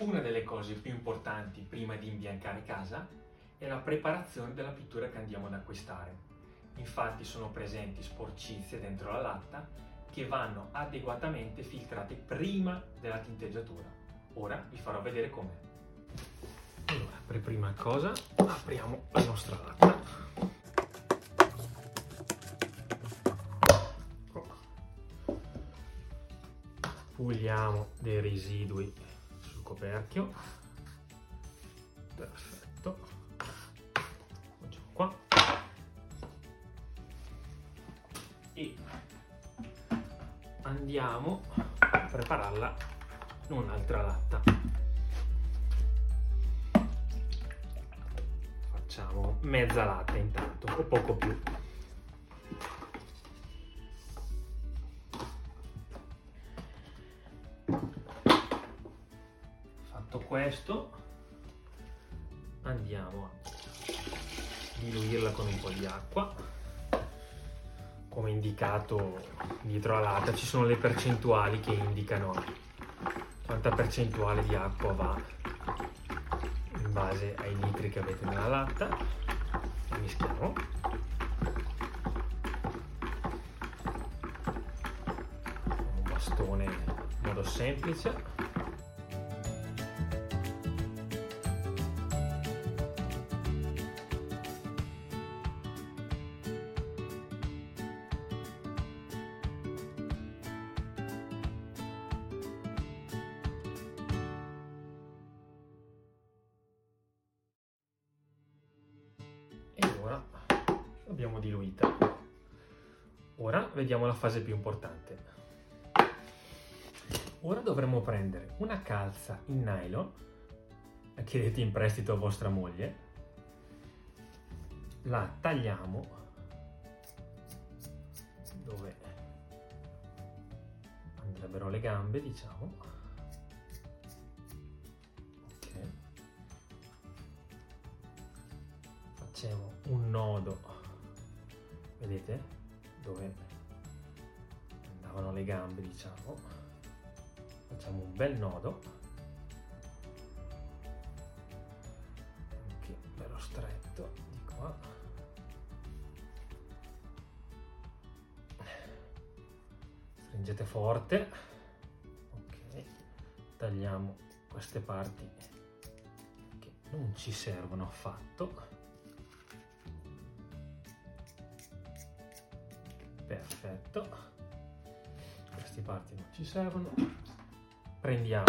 Una delle cose più importanti prima di imbiancare casa è la preparazione della pittura che andiamo ad acquistare. Infatti sono presenti sporcizie dentro la latta che vanno adeguatamente filtrate prima della tinteggiatura. Ora vi farò vedere com'è. Allora, per prima cosa apriamo la nostra latta. Puliamo dei residui coperchio. Perfetto. Facciamo qua. E andiamo a prepararla in un'altra latta. Facciamo mezza latta intanto o poco più questo andiamo a diluirla con un po' di acqua. Come indicato dietro la latta ci sono le percentuali che indicano quanta percentuale di acqua va in base ai litri che avete nella latta. E mischiamo. Un bastone in modo semplice l'abbiamo diluita. Ora vediamo la fase più importante. Ora dovremo prendere una calza in nylon, la chiedete in prestito a vostra moglie, la tagliamo dove andrebbero le gambe, diciamo, facciamo un nodo vedete? Dove andavano le gambe diciamo. Facciamo un bel nodo. Anche bello stretto di qua. Stringete forte. Ok tagliamo queste parti che non ci servono affatto perfetto. Queste parti non ci servono. Prendiamo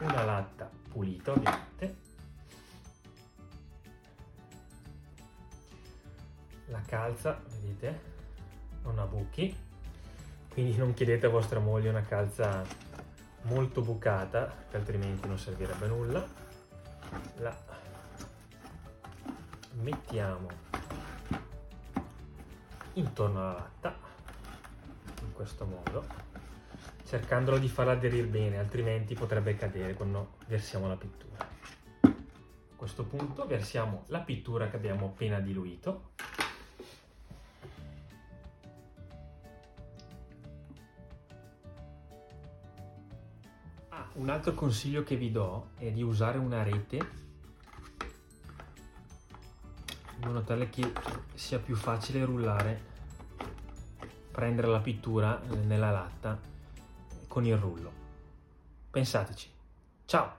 una latta pulita ovviamente. La calza vedete non ha buchi. Quindi non chiedete a vostra moglie una calza molto bucata che altrimenti non servirebbe nulla. La mettiamo intorno alla latta questo modo, cercandolo di farla aderire bene, altrimenti potrebbe cadere quando versiamo la pittura. A questo punto versiamo la pittura che abbiamo appena diluito. Ah, un altro consiglio che vi do è di usare una rete in modo tale che sia più facile rullare prendere la pittura nella latta con il rullo. Pensateci. Ciao!